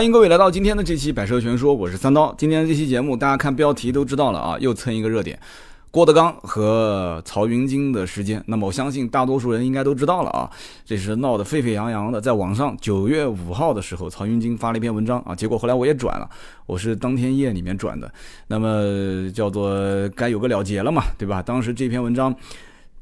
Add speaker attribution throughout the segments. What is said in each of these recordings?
Speaker 1: 欢迎各位来到今天的这期《百车全说》，我是三刀。今天这期节目，大家看标题都知道了啊，又蹭一个热点。郭德纲和曹云金的时间，那么我相信大多数人应该都知道了啊，这是闹得沸沸扬扬的。在网上九月五号的时候，曹云金发了一篇文章啊，结果后来我也转了，我是当天夜里面转的，那么叫做该有个了结了嘛，对吧？当时这篇文章。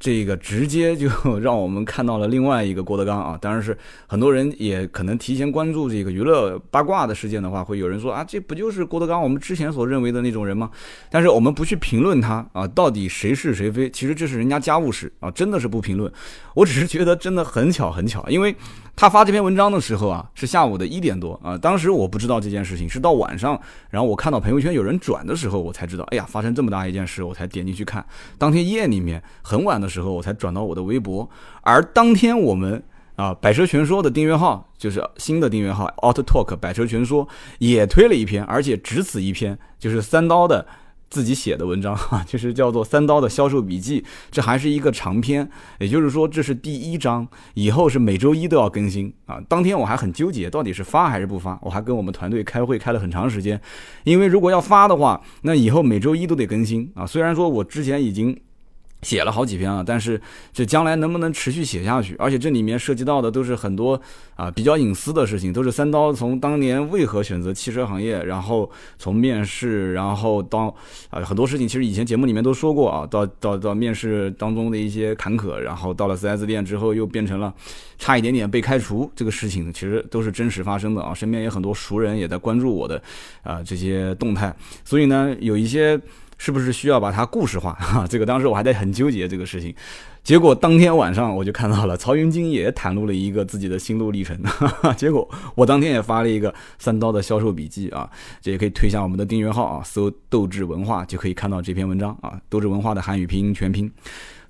Speaker 1: 这个直接就 让我们看到了另外一个郭德纲啊，当然是很多人也可能提前关注这个娱乐八卦的事件的话，会有人说啊，这不就是郭德纲我们之前所认为的那种人吗？但是我们不去评论他啊，到底谁是谁非，其实这是人家家务事啊，真的是不评论。我只是觉得真的很巧很巧，因为。他发这篇文章的时候啊，是下午的一点多啊。当时我不知道这件事情，是到晚上，然后我看到朋友圈有人转的时候，我才知道，哎呀，发生这么大一件事，我才点进去看。当天夜里面很晚的时候，我才转到我的微博。而当天我们啊，百车全说的订阅号，就是新的订阅号 Auto Talk 百车全说，也推了一篇，而且只此一篇，就是三刀的。自己写的文章哈，就是叫做《三刀的销售笔记》，这还是一个长篇，也就是说这是第一章，以后是每周一都要更新啊。当天我还很纠结，到底是发还是不发，我还跟我们团队开会开了很长时间，因为如果要发的话，那以后每周一都得更新啊。虽然说我之前已经。写了好几篇啊，但是这将来能不能持续写下去？而且这里面涉及到的都是很多啊比较隐私的事情，都是三刀从当年为何选择汽车行业，然后从面试，然后到啊很多事情，其实以前节目里面都说过啊，到到到面试当中的一些坎坷，然后到了 4S 店之后又变成了差一点点被开除，这个事情其实都是真实发生的啊，身边也很多熟人也在关注我的啊这些动态，所以呢有一些。是不是需要把它故事化？哈，这个当时我还在很纠结这个事情，结果当天晚上我就看到了曹云金也袒露了一个自己的心路历程，结果我当天也发了一个三刀的销售笔记啊，这也可以推向我们的订阅号啊，搜斗志文化就可以看到这篇文章啊，斗志文化的韩语拼音全拼。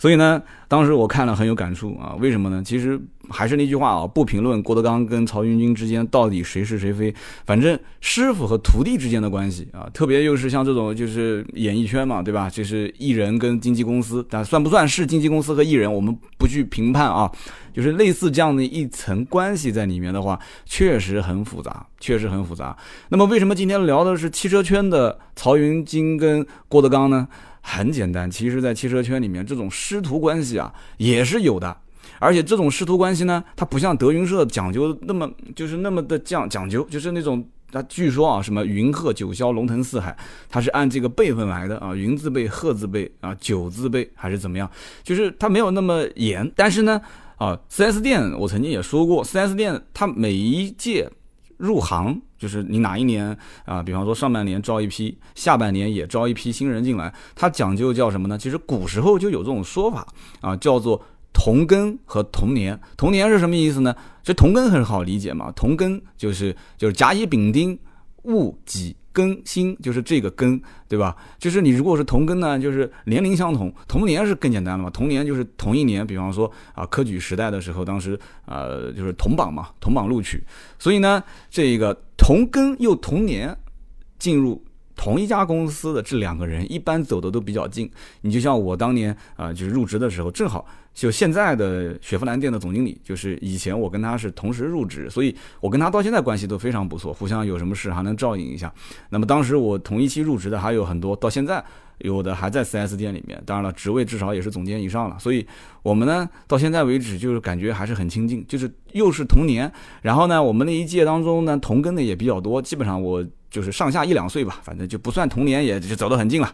Speaker 1: 所以呢，当时我看了很有感触啊。为什么呢？其实还是那句话啊，不评论郭德纲跟曹云金之间到底谁是谁非，反正师傅和徒弟之间的关系啊，特别又是像这种就是演艺圈嘛，对吧？就是艺人跟经纪公司，但算不算是经纪公司和艺人，我们不去评判啊。就是类似这样的一层关系在里面的话，确实很复杂，确实很复杂。那么为什么今天聊的是汽车圈的曹云金跟郭德纲呢？很简单，其实，在汽车圈里面，这种师徒关系啊也是有的。而且，这种师徒关系呢，它不像德云社讲究那么，就是那么的讲讲究，就是那种，它据说啊，什么云鹤九霄龙腾四海，它是按这个辈分来的啊，云字辈、鹤字辈啊、九字辈还是怎么样，就是它没有那么严。但是呢，啊，4S 店我曾经也说过，4S 店它每一届。入行就是你哪一年啊？比方说上半年招一批，下半年也招一批新人进来，它讲究叫什么呢？其实古时候就有这种说法啊，叫做同根和同年。同年是什么意思呢？这同根很好理解嘛，同根就是就是甲乙丙丁戊己。庚辛就是这个庚，对吧？就是你如果是同庚呢，就是年龄相同，同年是更简单了嘛。同年就是同一年，比方说啊，科举时代的时候，当时呃就是同榜嘛，同榜录取。所以呢，这个同庚又同年进入同一家公司的这两个人，一般走的都比较近。你就像我当年啊，就是入职的时候，正好。就现在的雪佛兰店的总经理，就是以前我跟他是同时入职，所以我跟他到现在关系都非常不错，互相有什么事还能照应一下。那么当时我同一期入职的还有很多，到现在有的还在 4S 店里面，当然了，职位至少也是总监以上了。所以我们呢，到现在为止就是感觉还是很亲近，就是又是同年，然后呢，我们那一届当中呢，同根的也比较多，基本上我就是上下一两岁吧，反正就不算同年，也就走得很近了。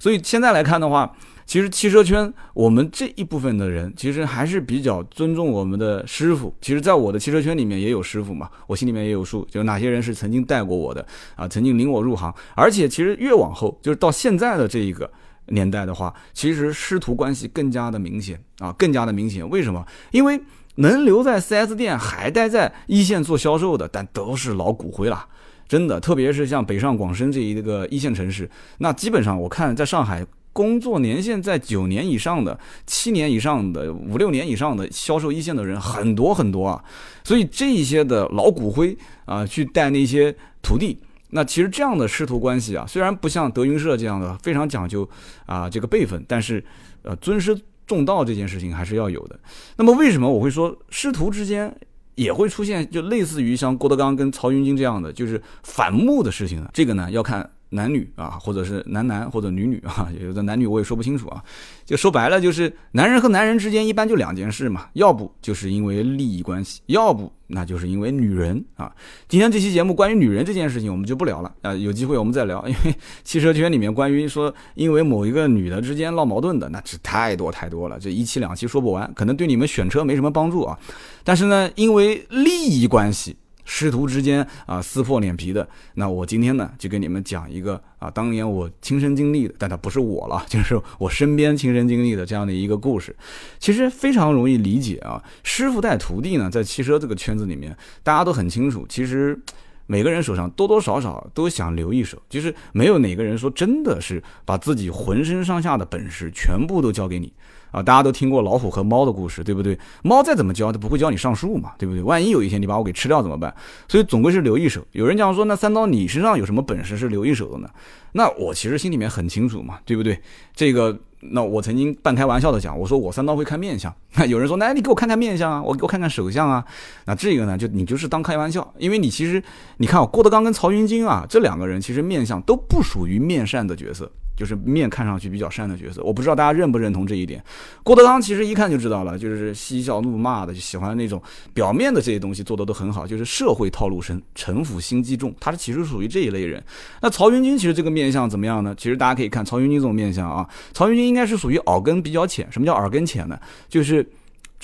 Speaker 1: 所以现在来看的话。其实汽车圈，我们这一部分的人，其实还是比较尊重我们的师傅。其实，在我的汽车圈里面也有师傅嘛，我心里面也有数，就哪些人是曾经带过我的啊，曾经领我入行。而且，其实越往后，就是到现在的这一个年代的话，其实师徒关系更加的明显啊，更加的明显。为什么？因为能留在 4S 店还待在一线做销售的，但都是老骨灰了，真的。特别是像北上广深这一个一线城市，那基本上我看在上海。工作年限在九年以上的、七年以上的、五六年以上的销售一线的人很多很多啊，所以这一些的老骨灰啊，去带那些徒弟，那其实这样的师徒关系啊，虽然不像德云社这样的非常讲究啊这个辈分，但是呃尊师重道这件事情还是要有的。那么为什么我会说师徒之间也会出现就类似于像郭德纲跟曹云金这样的就是反目的事情呢？这个呢要看。男女啊，或者是男男或者女女啊，有的男女我也说不清楚啊。就说白了，就是男人和男人之间一般就两件事嘛，要不就是因为利益关系，要不那就是因为女人啊。今天这期节目关于女人这件事情，我们就不聊了啊，有机会我们再聊。因为汽车圈里面关于说因为某一个女的之间闹矛盾的，那是太多太多了，这一期两期说不完，可能对你们选车没什么帮助啊。但是呢，因为利益关系。师徒之间啊撕破脸皮的，那我今天呢就给你们讲一个啊当年我亲身经历的，但它不是我了，就是我身边亲身经历的这样的一个故事，其实非常容易理解啊。师傅带徒弟呢，在汽车这个圈子里面，大家都很清楚，其实每个人手上多多少少都想留一手，就是没有哪个人说真的是把自己浑身上下的本事全部都交给你。啊，大家都听过老虎和猫的故事，对不对？猫再怎么教，它不会教你上树嘛，对不对？万一有一天你把我给吃掉怎么办？所以总归是留一手。有人讲说，那三刀你身上有什么本事是留一手的呢？那我其实心里面很清楚嘛，对不对？这个，那我曾经半开玩笑的讲，我说我三刀会看面相。那有人说，那你给我看看面相啊，我给我看看手相啊。那这个呢，就你就是当开玩笑，因为你其实你看，郭德纲跟曹云金啊，这两个人其实面相都不属于面善的角色。就是面看上去比较善的角色，我不知道大家认不认同这一点。郭德纲其实一看就知道了，就是嬉笑怒骂的，就喜欢那种表面的这些东西做的都很好，就是社会套路深，城府心机重，他是其实属于这一类人。那曹云金其实这个面相怎么样呢？其实大家可以看曹云金这种面相啊，曹云金应该是属于耳根比较浅。什么叫耳根浅呢？就是。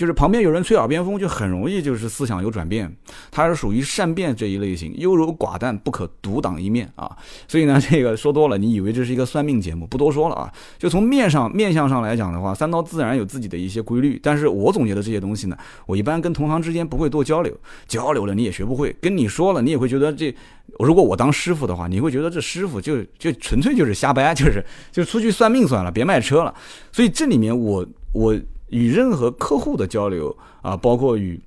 Speaker 1: 就是旁边有人吹耳边风，就很容易就是思想有转变。他是属于善变这一类型，优柔寡断，不可独当一面啊。所以呢，这个说多了，你以为这是一个算命节目，不多说了啊。就从面上面相上来讲的话，三刀自然有自己的一些规律。但是我总结的这些东西呢，我一般跟同行之间不会多交流，交流了你也学不会。跟你说了，你也会觉得这，如果我当师傅的话，你会觉得这师傅就就纯粹就是瞎掰，就是就出去算命算了，别卖车了。所以这里面我我。与任何客户的交流啊，包括与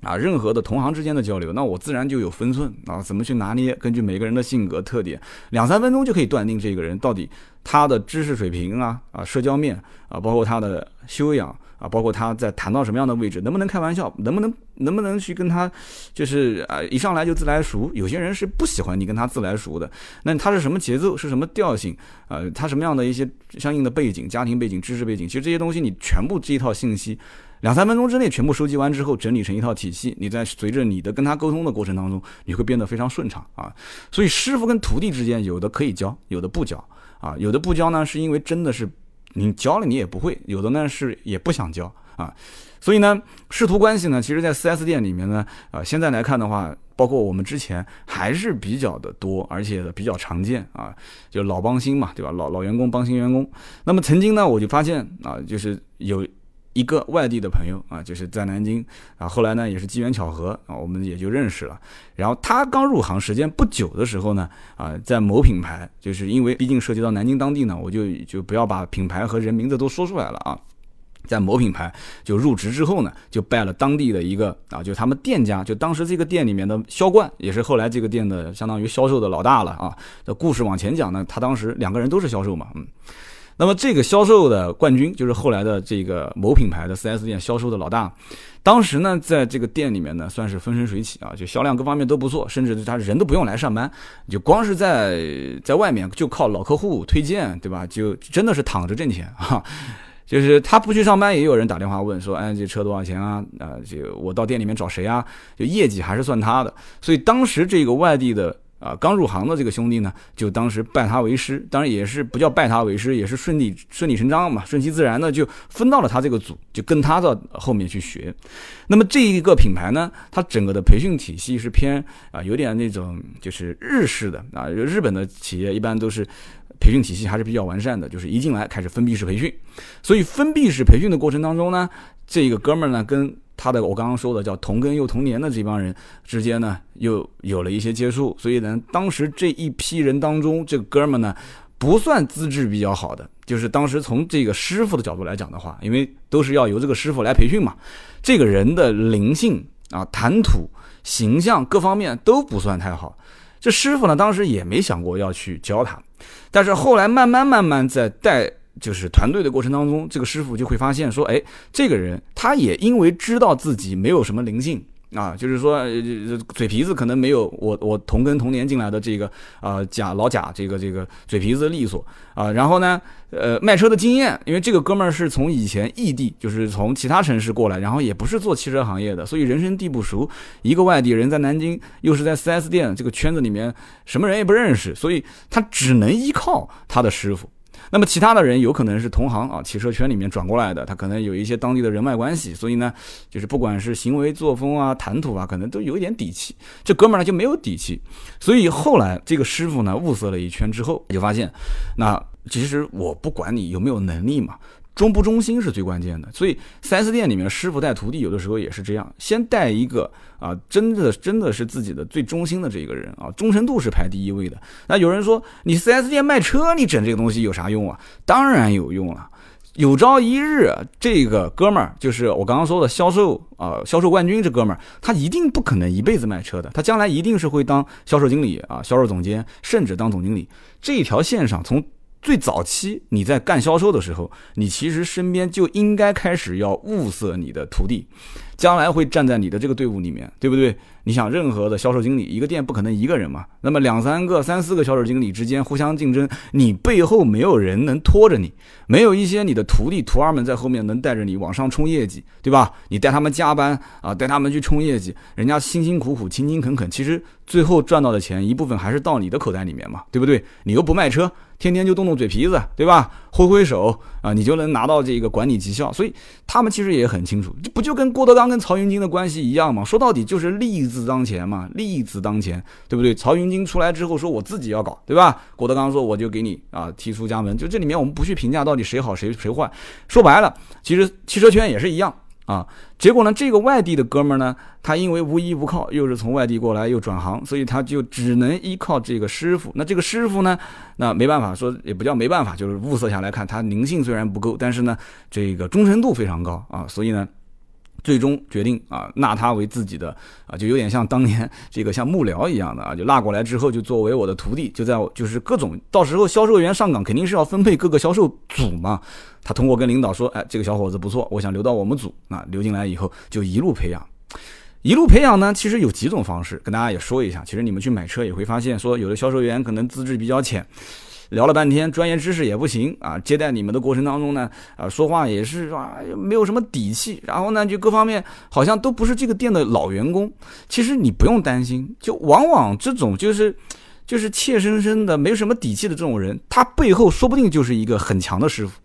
Speaker 1: 啊任何的同行之间的交流，那我自然就有分寸啊，怎么去拿捏？根据每个人的性格特点，两三分钟就可以断定这个人到底他的知识水平啊啊社交面啊，包括他的修养。啊，包括他在谈到什么样的位置，能不能开玩笑，能不能能不能去跟他，就是啊，一上来就自来熟。有些人是不喜欢你跟他自来熟的。那他是什么节奏，是什么调性？呃，他什么样的一些相应的背景、家庭背景、知识背景，其实这些东西你全部这一套信息，两三分钟之内全部收集完之后，整理成一套体系，你在随着你的跟他沟通的过程当中，你会变得非常顺畅啊。所以师傅跟徒弟之间，有的可以教，有的不教啊，有的不教呢，是因为真的是。你教了你也不会，有的呢是也不想教啊，所以呢师徒关系呢，其实，在 4S 店里面呢，啊，现在来看的话，包括我们之前还是比较的多，而且比较常见啊，就老帮新嘛，对吧？老老员工帮新员工。那么曾经呢，我就发现啊，就是有。一个外地的朋友啊，就是在南京啊，后来呢也是机缘巧合啊，我们也就认识了。然后他刚入行时间不久的时候呢，啊，在某品牌，就是因为毕竟涉及到南京当地呢，我就就不要把品牌和人名字都说出来了啊。在某品牌就入职之后呢，就拜了当地的一个啊，就他们店家，就当时这个店里面的销冠，也是后来这个店的相当于销售的老大了啊。这故事往前讲呢，他当时两个人都是销售嘛，嗯。那么这个销售的冠军就是后来的这个某品牌的 4S 店销售的老大，当时呢，在这个店里面呢，算是风生水起啊，就销量各方面都不错，甚至他人都不用来上班，就光是在在外面就靠老客户推荐，对吧？就真的是躺着挣钱啊！就是他不去上班，也有人打电话问说，哎，这车多少钱啊？啊，这我到店里面找谁啊？就业绩还是算他的，所以当时这个外地的。啊，刚入行的这个兄弟呢，就当时拜他为师，当然也是不叫拜他为师，也是顺理顺理成章嘛，顺其自然的就分到了他这个组，就跟他到后面去学。那么这一个品牌呢，它整个的培训体系是偏啊，有点那种就是日式的啊，日本的企业一般都是培训体系还是比较完善的，就是一进来开始封闭式培训。所以封闭式培训的过程当中呢，这个哥们儿呢跟。他的我刚刚说的叫同根又同年的这帮人之间呢，又有了一些接触，所以呢，当时这一批人当中，这个哥们儿呢，不算资质比较好的，就是当时从这个师傅的角度来讲的话，因为都是要由这个师傅来培训嘛，这个人的灵性啊、谈吐、形象各方面都不算太好。这师傅呢，当时也没想过要去教他，但是后来慢慢慢慢在带。就是团队的过程当中，这个师傅就会发现说，哎，这个人他也因为知道自己没有什么灵性啊，就是说嘴皮子可能没有我我同根同年进来的这个啊贾老贾这个这个嘴皮子利索啊，然后呢，呃，卖车的经验，因为这个哥们儿是从以前异地，就是从其他城市过来，然后也不是做汽车行业的，所以人生地不熟，一个外地人在南京，又是在 4S 店这个圈子里面，什么人也不认识，所以他只能依靠他的师傅。那么其他的人有可能是同行啊，汽车圈里面转过来的，他可能有一些当地的人脉关系，所以呢，就是不管是行为作风啊、谈吐啊，可能都有一点底气。这哥们儿呢就没有底气，所以后来这个师傅呢物色了一圈之后，就发现，那其实我不管你有没有能力嘛。忠不忠心是最关键的，所以 4S 店里面师傅带徒弟，有的时候也是这样，先带一个啊，真的真的是自己的最忠心的这个人啊，忠诚度是排第一位的。那有人说，你 4S 店卖车，你整这个东西有啥用啊？当然有用了，有朝一日，这个哥们儿就是我刚刚说的销售啊，销售冠军这哥们儿，他一定不可能一辈子卖车的，他将来一定是会当销售经理啊，销售总监，甚至当总经理。这条线上从。最早期你在干销售的时候，你其实身边就应该开始要物色你的徒弟。将来会站在你的这个队伍里面，对不对？你想，任何的销售经理，一个店不可能一个人嘛。那么两三个、三四个销售经理之间互相竞争，你背后没有人能拖着你，没有一些你的徒弟、徒儿们在后面能带着你往上冲业绩，对吧？你带他们加班啊，带他们去冲业绩，人家辛辛苦苦、勤勤恳恳，其实最后赚到的钱一部分还是到你的口袋里面嘛，对不对？你又不卖车，天天就动动嘴皮子，对吧？挥挥手啊，你就能拿到这个管理绩效。所以他们其实也很清楚，这不就跟郭德纲。跟曹云金的关系一样嘛？说到底就是利字当前嘛，利字当前，对不对？曹云金出来之后说我自己要搞，对吧？郭德纲说我就给你啊踢出家门。就这里面我们不去评价到底谁好谁谁坏。说白了，其实汽车圈也是一样啊。结果呢，这个外地的哥们儿呢，他因为无依无靠，又是从外地过来又转行，所以他就只能依靠这个师傅。那这个师傅呢，那没办法说也不叫没办法，就是物色下来看，他灵性虽然不够，但是呢，这个忠诚度非常高啊，所以呢。最终决定啊，纳他为自己的啊，就有点像当年这个像幕僚一样的啊，就拉过来之后就作为我的徒弟，就在就是各种到时候销售员上岗肯定是要分配各个销售组嘛。他通过跟领导说，哎，这个小伙子不错，我想留到我们组。那留进来以后就一路培养，一路培养呢，其实有几种方式，跟大家也说一下。其实你们去买车也会发现，说有的销售员可能资质比较浅。聊了半天，专业知识也不行啊！接待你们的过程当中呢，啊，说话也是啊，没有什么底气。然后呢，就各方面好像都不是这个店的老员工。其实你不用担心，就往往这种就是，就是怯生生的、没有什么底气的这种人，他背后说不定就是一个很强的师傅。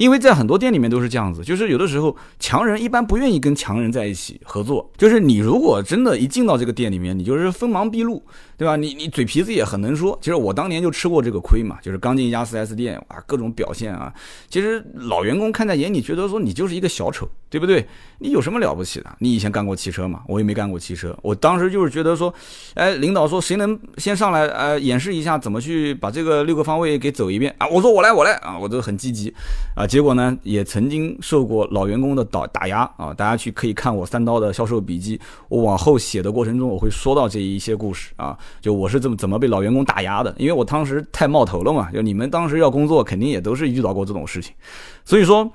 Speaker 1: 因为在很多店里面都是这样子，就是有的时候强人一般不愿意跟强人在一起合作。就是你如果真的一进到这个店里面，你就是锋芒毕露，对吧？你你嘴皮子也很能说。其实我当年就吃过这个亏嘛，就是刚进一家 4S 店，啊，各种表现啊。其实老员工看在眼里，觉得说你就是一个小丑，对不对？你有什么了不起的？你以前干过汽车吗？我也没干过汽车。我当时就是觉得说，哎，领导说谁能先上来，呃，演示一下怎么去把这个六个方位给走一遍啊？我说我来，我来啊，我都很积极啊。结果呢，也曾经受过老员工的打打压啊！大家去可以看我三刀的销售笔记，我往后写的过程中，我会说到这一些故事啊。就我是怎么怎么被老员工打压的，因为我当时太冒头了嘛。就你们当时要工作，肯定也都是遇到过这种事情。所以说，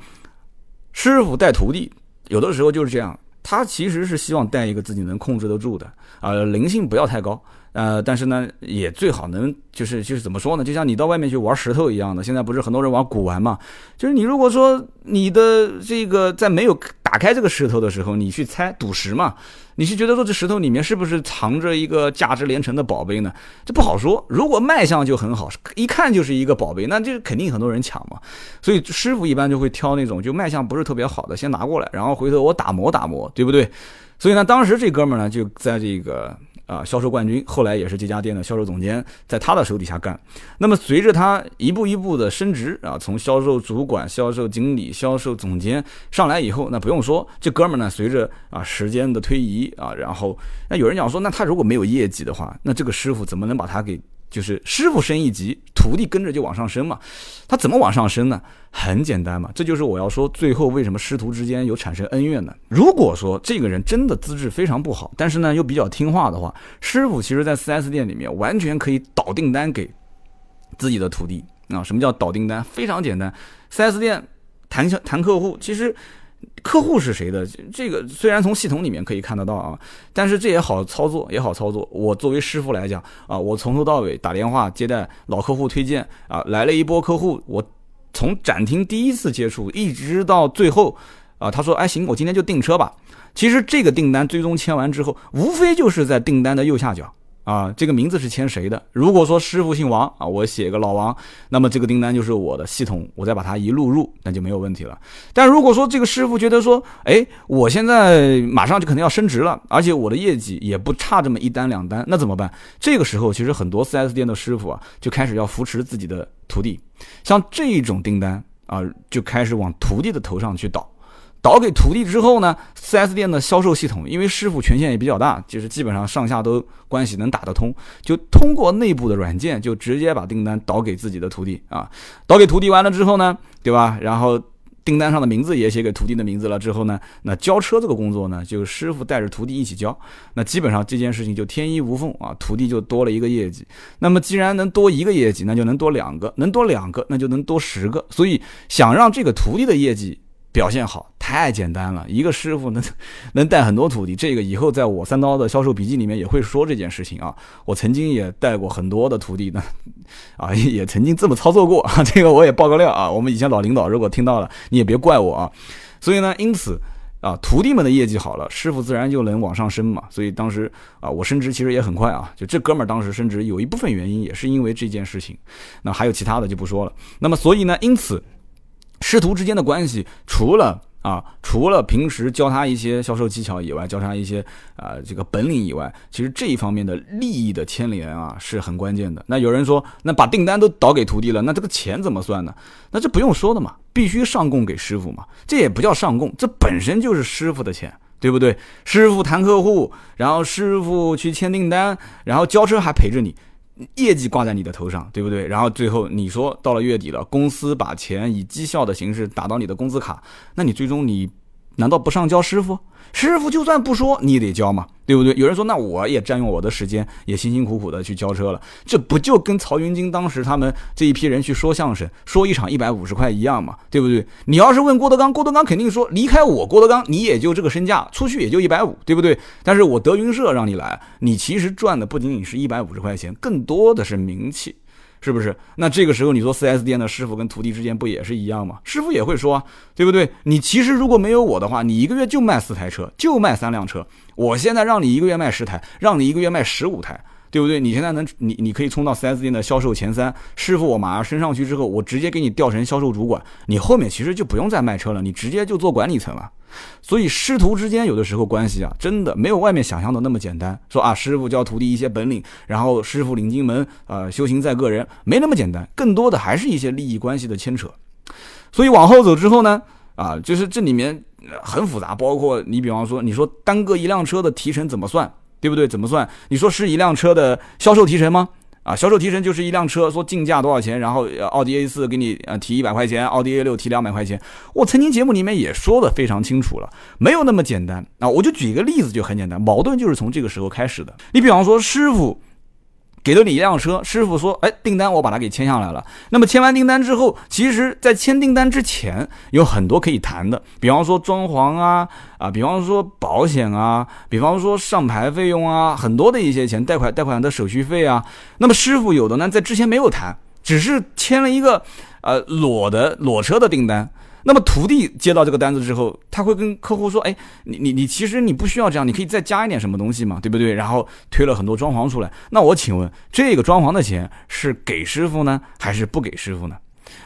Speaker 1: 师傅带徒弟，有的时候就是这样，他其实是希望带一个自己能控制得住的啊，灵性不要太高。呃，但是呢，也最好能就是就是怎么说呢？就像你到外面去玩石头一样的，现在不是很多人玩古玩嘛？就是你如果说你的这个在没有打开这个石头的时候，你去猜赌石嘛，你是觉得说这石头里面是不是藏着一个价值连城的宝贝呢？这不好说。如果卖相就很好，一看就是一个宝贝，那就肯定很多人抢嘛。所以师傅一般就会挑那种就卖相不是特别好的，先拿过来，然后回头我打磨打磨，对不对？所以呢，当时这哥们儿呢就在这个。啊，销售冠军，后来也是这家店的销售总监，在他的手底下干。那么随着他一步一步的升职啊，从销售主管、销售经理、销售总监上来以后，那不用说，这哥们呢，随着啊时间的推移啊，然后那有人讲说，那他如果没有业绩的话，那这个师傅怎么能把他给？就是师傅升一级，徒弟跟着就往上升嘛。他怎么往上升呢？很简单嘛，这就是我要说，最后为什么师徒之间有产生恩怨呢？如果说这个人真的资质非常不好，但是呢又比较听话的话，师傅其实在 4S 店里面完全可以导订单给自己的徒弟啊。什么叫导订单？非常简单，4S 店谈谈客户，其实客户是谁的？这个虽然从系统里面可以看得到啊，但是这也好操作，也好操作。我作为师傅来讲啊，我从头到尾打电话接待老客户推荐啊，来了一波客户，我从展厅第一次接触一直到最后啊，他说哎行，我今天就订车吧。其实这个订单最终签完之后，无非就是在订单的右下角。啊，这个名字是签谁的？如果说师傅姓王啊，我写个老王，那么这个订单就是我的系统，我再把它一录入，那就没有问题了。但如果说这个师傅觉得说，哎，我现在马上就可能要升职了，而且我的业绩也不差这么一单两单，那怎么办？这个时候其实很多 4S 店的师傅啊，就开始要扶持自己的徒弟，像这种订单啊，就开始往徒弟的头上去倒。导给徒弟之后呢，4S 店的销售系统，因为师傅权限也比较大，就是基本上上下都关系能打得通，就通过内部的软件，就直接把订单导给自己的徒弟啊。导给徒弟完了之后呢，对吧？然后订单上的名字也写给徒弟的名字了之后呢，那交车这个工作呢，就师傅带着徒弟一起交。那基本上这件事情就天衣无缝啊，徒弟就多了一个业绩。那么既然能多一个业绩，那就能多两个，能多两个，那就能多十个。所以想让这个徒弟的业绩。表现好太简单了，一个师傅能 能带很多徒弟，这个以后在我三刀的销售笔记里面也会说这件事情啊。我曾经也带过很多的徒弟呢，啊，也曾经这么操作过啊。这个我也爆个料啊，我们以前老领导如果听到了，你也别怪我啊。所以呢，因此啊，徒弟们的业绩好了，师傅自然就能往上升嘛。所以当时啊，我升职其实也很快啊。就这哥们儿当时升职有一部分原因也是因为这件事情，那还有其他的就不说了。那么所以呢，因此。师徒之间的关系，除了啊，除了平时教他一些销售技巧以外，教他一些啊这个本领以外，其实这一方面的利益的牵连啊是很关键的。那有人说，那把订单都倒给徒弟了，那这个钱怎么算呢？那这不用说的嘛，必须上供给师傅嘛。这也不叫上供，这本身就是师傅的钱，对不对？师傅谈客户，然后师傅去签订单，然后交车还陪着你。业绩挂在你的头上，对不对？然后最后你说到了月底了，公司把钱以绩效的形式打到你的工资卡，那你最终你难道不上交师傅？师傅就算不说，你也得交嘛，对不对？有人说，那我也占用我的时间，也辛辛苦苦的去交车了，这不就跟曹云金当时他们这一批人去说相声，说一场一百五十块一样嘛，对不对？你要是问郭德纲，郭德纲肯定说，离开我郭德纲，你也就这个身价，出去也就一百五，对不对？但是我德云社让你来，你其实赚的不仅仅是一百五十块钱，更多的是名气。是不是？那这个时候你说 4S 店的师傅跟徒弟之间不也是一样吗？师傅也会说，对不对？你其实如果没有我的话，你一个月就卖四台车，就卖三辆车。我现在让你一个月卖十台，让你一个月卖十五台。对不对？你现在能你你可以冲到 4S 店的销售前三，师傅我马上升上去之后，我直接给你调成销售主管，你后面其实就不用再卖车了，你直接就做管理层了。所以师徒之间有的时候关系啊，真的没有外面想象的那么简单。说啊，师傅教徒弟一些本领，然后师傅领进门，呃，修行在个人，没那么简单，更多的还是一些利益关系的牵扯。所以往后走之后呢，啊，就是这里面很复杂，包括你比方说，你说单个一辆车的提成怎么算？对不对？怎么算？你说是一辆车的销售提成吗？啊，销售提成就是一辆车说进价多少钱，然后奥迪 A 四给你呃提一百块钱，奥迪 A 六提两百块钱。我曾经节目里面也说的非常清楚了，没有那么简单啊。我就举一个例子就很简单，矛盾就是从这个时候开始的。你比方说师傅。给了你一辆车，师傅说：“哎，订单我把它给签下来了。”那么签完订单之后，其实，在签订单之前有很多可以谈的，比方说装潢啊，啊，比方说保险啊，比方说上牌费用啊，很多的一些钱，贷款贷款的手续费啊。那么师傅有的呢，在之前没有谈，只是签了一个呃裸的裸车的订单。那么徒弟接到这个单子之后，他会跟客户说：“哎，你你你，其实你不需要这样，你可以再加一点什么东西嘛，对不对？”然后推了很多装潢出来。那我请问，这个装潢的钱是给师傅呢，还是不给师傅呢？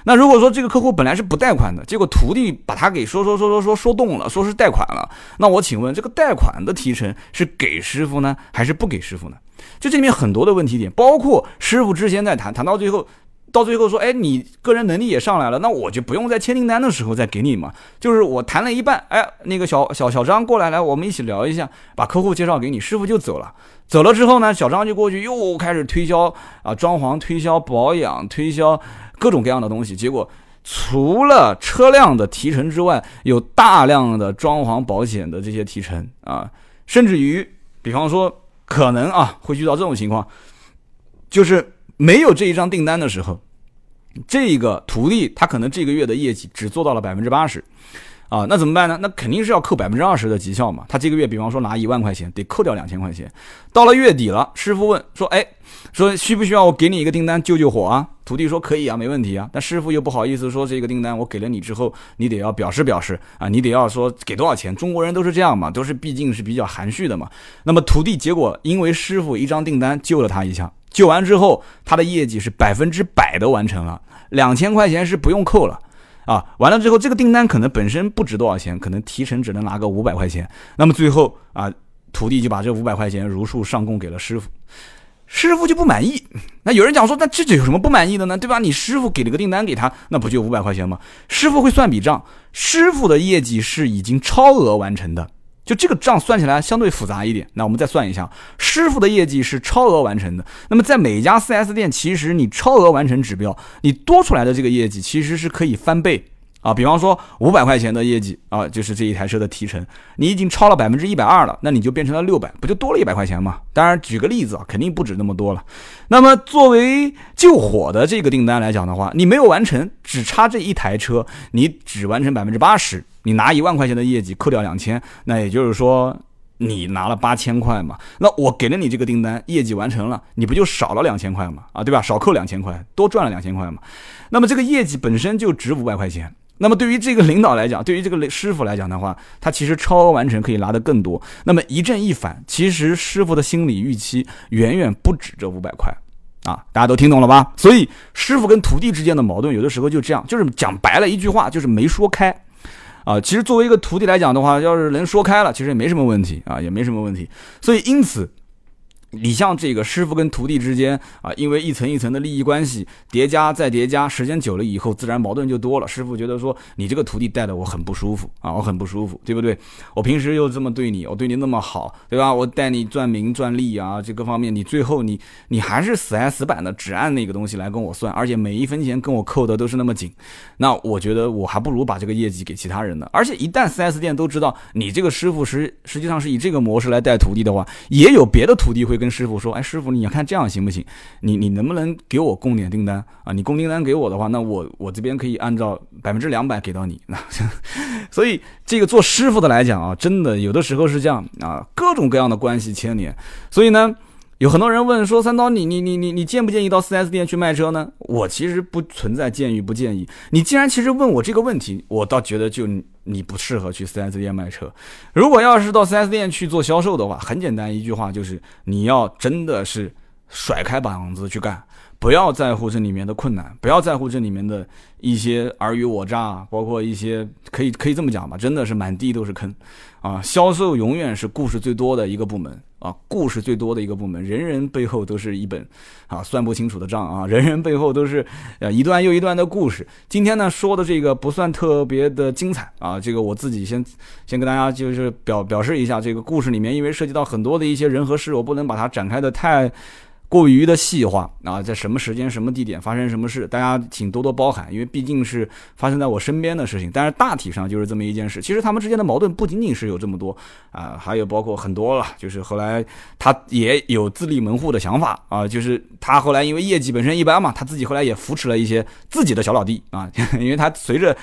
Speaker 1: 那如果说这个客户本来是不贷款的，结果徒弟把他给说说说说说说动了，说是贷款了，那我请问，这个贷款的提成是给师傅呢，还是不给师傅呢？就这里面很多的问题点，包括师傅之前在谈谈到最后。到最后说，哎，你个人能力也上来了，那我就不用在签订单的时候再给你嘛。就是我谈了一半，哎，那个小小小张过来，来，我们一起聊一下，把客户介绍给你，师傅就走了。走了之后呢，小张就过去又开始推销啊，装潢、推销保养、推销各种各样的东西。结果除了车辆的提成之外，有大量的装潢保险的这些提成啊，甚至于，比方说可能啊会遇到这种情况，就是。没有这一张订单的时候，这个徒弟他可能这个月的业绩只做到了百分之八十，啊，那怎么办呢？那肯定是要扣百分之二十的绩效嘛。他这个月比方说拿一万块钱，得扣掉两千块钱。到了月底了，师傅问说：“哎，说需不需要我给你一个订单救救火啊？”徒弟说：“可以啊，没问题啊。”但师傅又不好意思说这个订单我给了你之后，你得要表示表示啊，你得要说给多少钱。中国人都是这样嘛，都是毕竟是比较含蓄的嘛。那么徒弟结果因为师傅一张订单救了他一下，救完之后他的业绩是百分之百的完成了，两千块钱是不用扣了。啊，完了之后，这个订单可能本身不值多少钱，可能提成只能拿个五百块钱。那么最后啊，徒弟就把这五百块钱如数上供给了师傅，师傅就不满意。那有人讲说，那这有什么不满意的呢？对吧？你师傅给了个订单给他，那不就五百块钱吗？师傅会算笔账，师傅的业绩是已经超额完成的。就这个账算起来相对复杂一点，那我们再算一下，师傅的业绩是超额完成的。那么在每家 4S 店，其实你超额完成指标，你多出来的这个业绩其实是可以翻倍啊。比方说五百块钱的业绩啊，就是这一台车的提成，你已经超了百分之一百二了，那你就变成了六百，不就多了一百块钱吗？当然，举个例子啊，肯定不止那么多了。那么作为救火的这个订单来讲的话，你没有完成，只差这一台车，你只完成百分之八十。你拿一万块钱的业绩扣掉两千，那也就是说你拿了八千块嘛？那我给了你这个订单，业绩完成了，你不就少了两千块嘛？啊，对吧？少扣两千块，多赚了两千块嘛？那么这个业绩本身就值五百块钱。那么对于这个领导来讲，对于这个师傅来讲的话，他其实超额完成可以拿得更多。那么一正一反，其实师傅的心理预期远远不止这五百块啊！大家都听懂了吧？所以师傅跟徒弟之间的矛盾，有的时候就这样，就是讲白了一句话，就是没说开。啊，其实作为一个徒弟来讲的话，要是能说开了，其实也没什么问题啊，也没什么问题。所以因此。你像这个师傅跟徒弟之间啊，因为一层一层的利益关系叠加再叠加，时间久了以后，自然矛盾就多了。师傅觉得说，你这个徒弟带的我很不舒服啊，我很不舒服，对不对？我平时又这么对你，我对你那么好，对吧？我带你赚名赚利啊，这个方面，你最后你你还是死挨死板的，只按那个东西来跟我算，而且每一分钱跟我扣的都是那么紧。那我觉得我还不如把这个业绩给其他人呢。而且一旦 4S 店都知道你这个师傅实实际上是以这个模式来带徒弟的话，也有别的徒弟会。跟师傅说，哎，师傅，你看这样行不行？你你能不能给我供点订单啊？你供订单给我的话，那我我这边可以按照百分之两百给到你。那所以这个做师傅的来讲啊，真的有的时候是这样啊，各种各样的关系牵连。所以呢。有很多人问说：“三刀，你你你你你建不建议到 4S 店去卖车呢？”我其实不存在建议不建议。你既然其实问我这个问题，我倒觉得就你不适合去 4S 店卖车。如果要是到 4S 店去做销售的话，很简单一句话就是你要真的是甩开膀子去干，不要在乎这里面的困难，不要在乎这里面的一些尔虞我诈，包括一些可以可以这么讲吧，真的是满地都是坑啊！销售永远是故事最多的一个部门。啊，故事最多的一个部门，人人背后都是一本啊算不清楚的账啊，人人背后都是呃一段又一段的故事。今天呢说的这个不算特别的精彩啊，这个我自己先先跟大家就是表表示一下，这个故事里面因为涉及到很多的一些人和事，我不能把它展开的太。过于的细化啊，在什么时间、什么地点发生什么事，大家请多多包涵，因为毕竟是发生在我身边的事情。但是大体上就是这么一件事。其实他们之间的矛盾不仅仅是有这么多啊，还有包括很多了。就是后来他也有自立门户的想法啊，就是他后来因为业绩本身一般嘛，他自己后来也扶持了一些自己的小老弟啊，因为他随着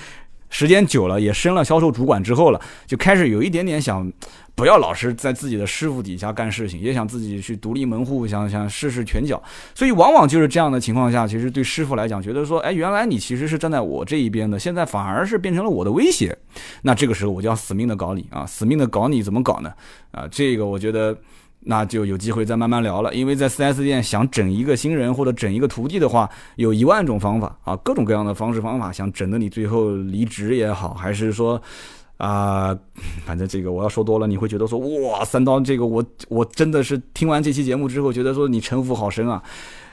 Speaker 1: 时间久了，也升了销售主管之后了，就开始有一点点想。不要老是在自己的师傅底下干事情，也想自己去独立门户，想想试试拳脚。所以往往就是这样的情况下，其实对师傅来讲，觉得说，哎，原来你其实是站在我这一边的，现在反而是变成了我的威胁。那这个时候我就要死命的搞你啊，死命的搞你，怎么搞呢？啊，这个我觉得那就有机会再慢慢聊了。因为在 4S 店想整一个新人或者整一个徒弟的话，有一万种方法啊，各种各样的方式方法，想整的你最后离职也好，还是说。啊，反正这个我要说多了，你会觉得说哇，三刀这个我我真的是听完这期节目之后，觉得说你城府好深啊，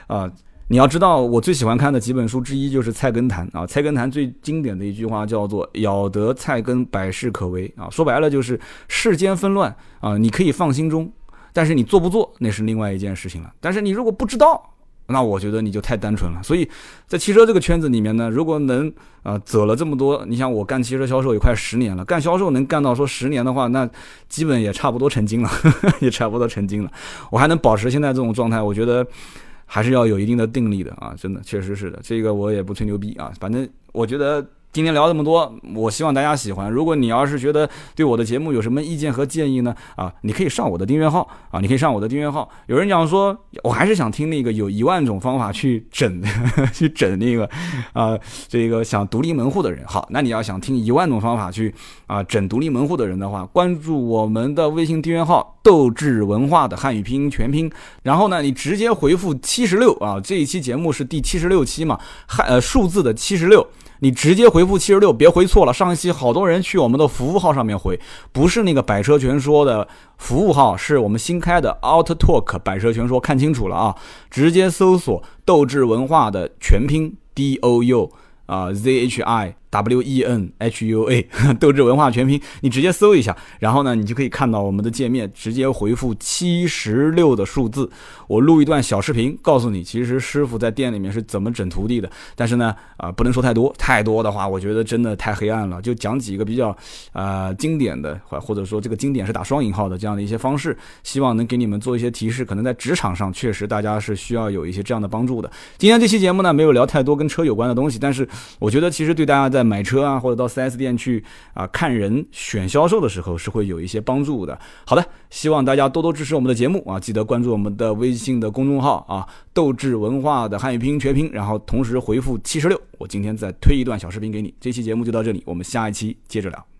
Speaker 1: 啊，你要知道我最喜欢看的几本书之一就是《菜根谭》啊，《菜根谭》最经典的一句话叫做“咬得菜根，百事可为”啊，说白了就是世间纷乱啊，你可以放心中，但是你做不做那是另外一件事情了，但是你如果不知道。那我觉得你就太单纯了，所以在汽车这个圈子里面呢，如果能啊走了这么多，你像我干汽车销售也快十年了，干销售能干到说十年的话，那基本也差不多成精了，也差不多成精了。我还能保持现在这种状态，我觉得还是要有一定的定力的啊，真的确实是的，这个我也不吹牛逼啊，反正我觉得今天聊这么多，我希望大家喜欢。如果你要是觉得对我的节目有什么意见和建议呢？啊，你可以上我的订阅号啊，你可以上我的订阅号。有人讲说，我还是想听那个有一万种方法去 整，去整那个啊，这个想独立门户的人。好，那你要想听一万种方法去啊整独立门户的人的话，关注我们的微信订阅号“斗志文化”的汉语拼音全拼，然后呢，你直接回复七十六啊，这一期节目是第七十六期嘛，汉呃数字的七十六。你直接回复七十六，别回错了。上一期好多人去我们的服务号上面回，不是那个百车全说的服务号，是我们新开的 Out Talk 百车全说，看清楚了啊！直接搜索斗志文化的全拼 D O U 啊 Z H I。W E N H U A，斗志文化全拼，你直接搜一下，然后呢，你就可以看到我们的界面，直接回复七十六的数字，我录一段小视频，告诉你，其实师傅在店里面是怎么整徒弟的。但是呢，啊，不能说太多，太多的话，我觉得真的太黑暗了，就讲几个比较啊经典的，或者说这个经典是打双引号的这样的一些方式，希望能给你们做一些提示。可能在职场上，确实大家是需要有一些这样的帮助的。今天这期节目呢，没有聊太多跟车有关的东西，但是我觉得其实对大家在买车啊，或者到 4S 店去啊看人选销售的时候，是会有一些帮助的。好的，希望大家多多支持我们的节目啊，记得关注我们的微信的公众号啊，斗志文化的汉语拼音全拼，然后同时回复七十六，我今天再推一段小视频给你。这期节目就到这里，我们下一期接着聊。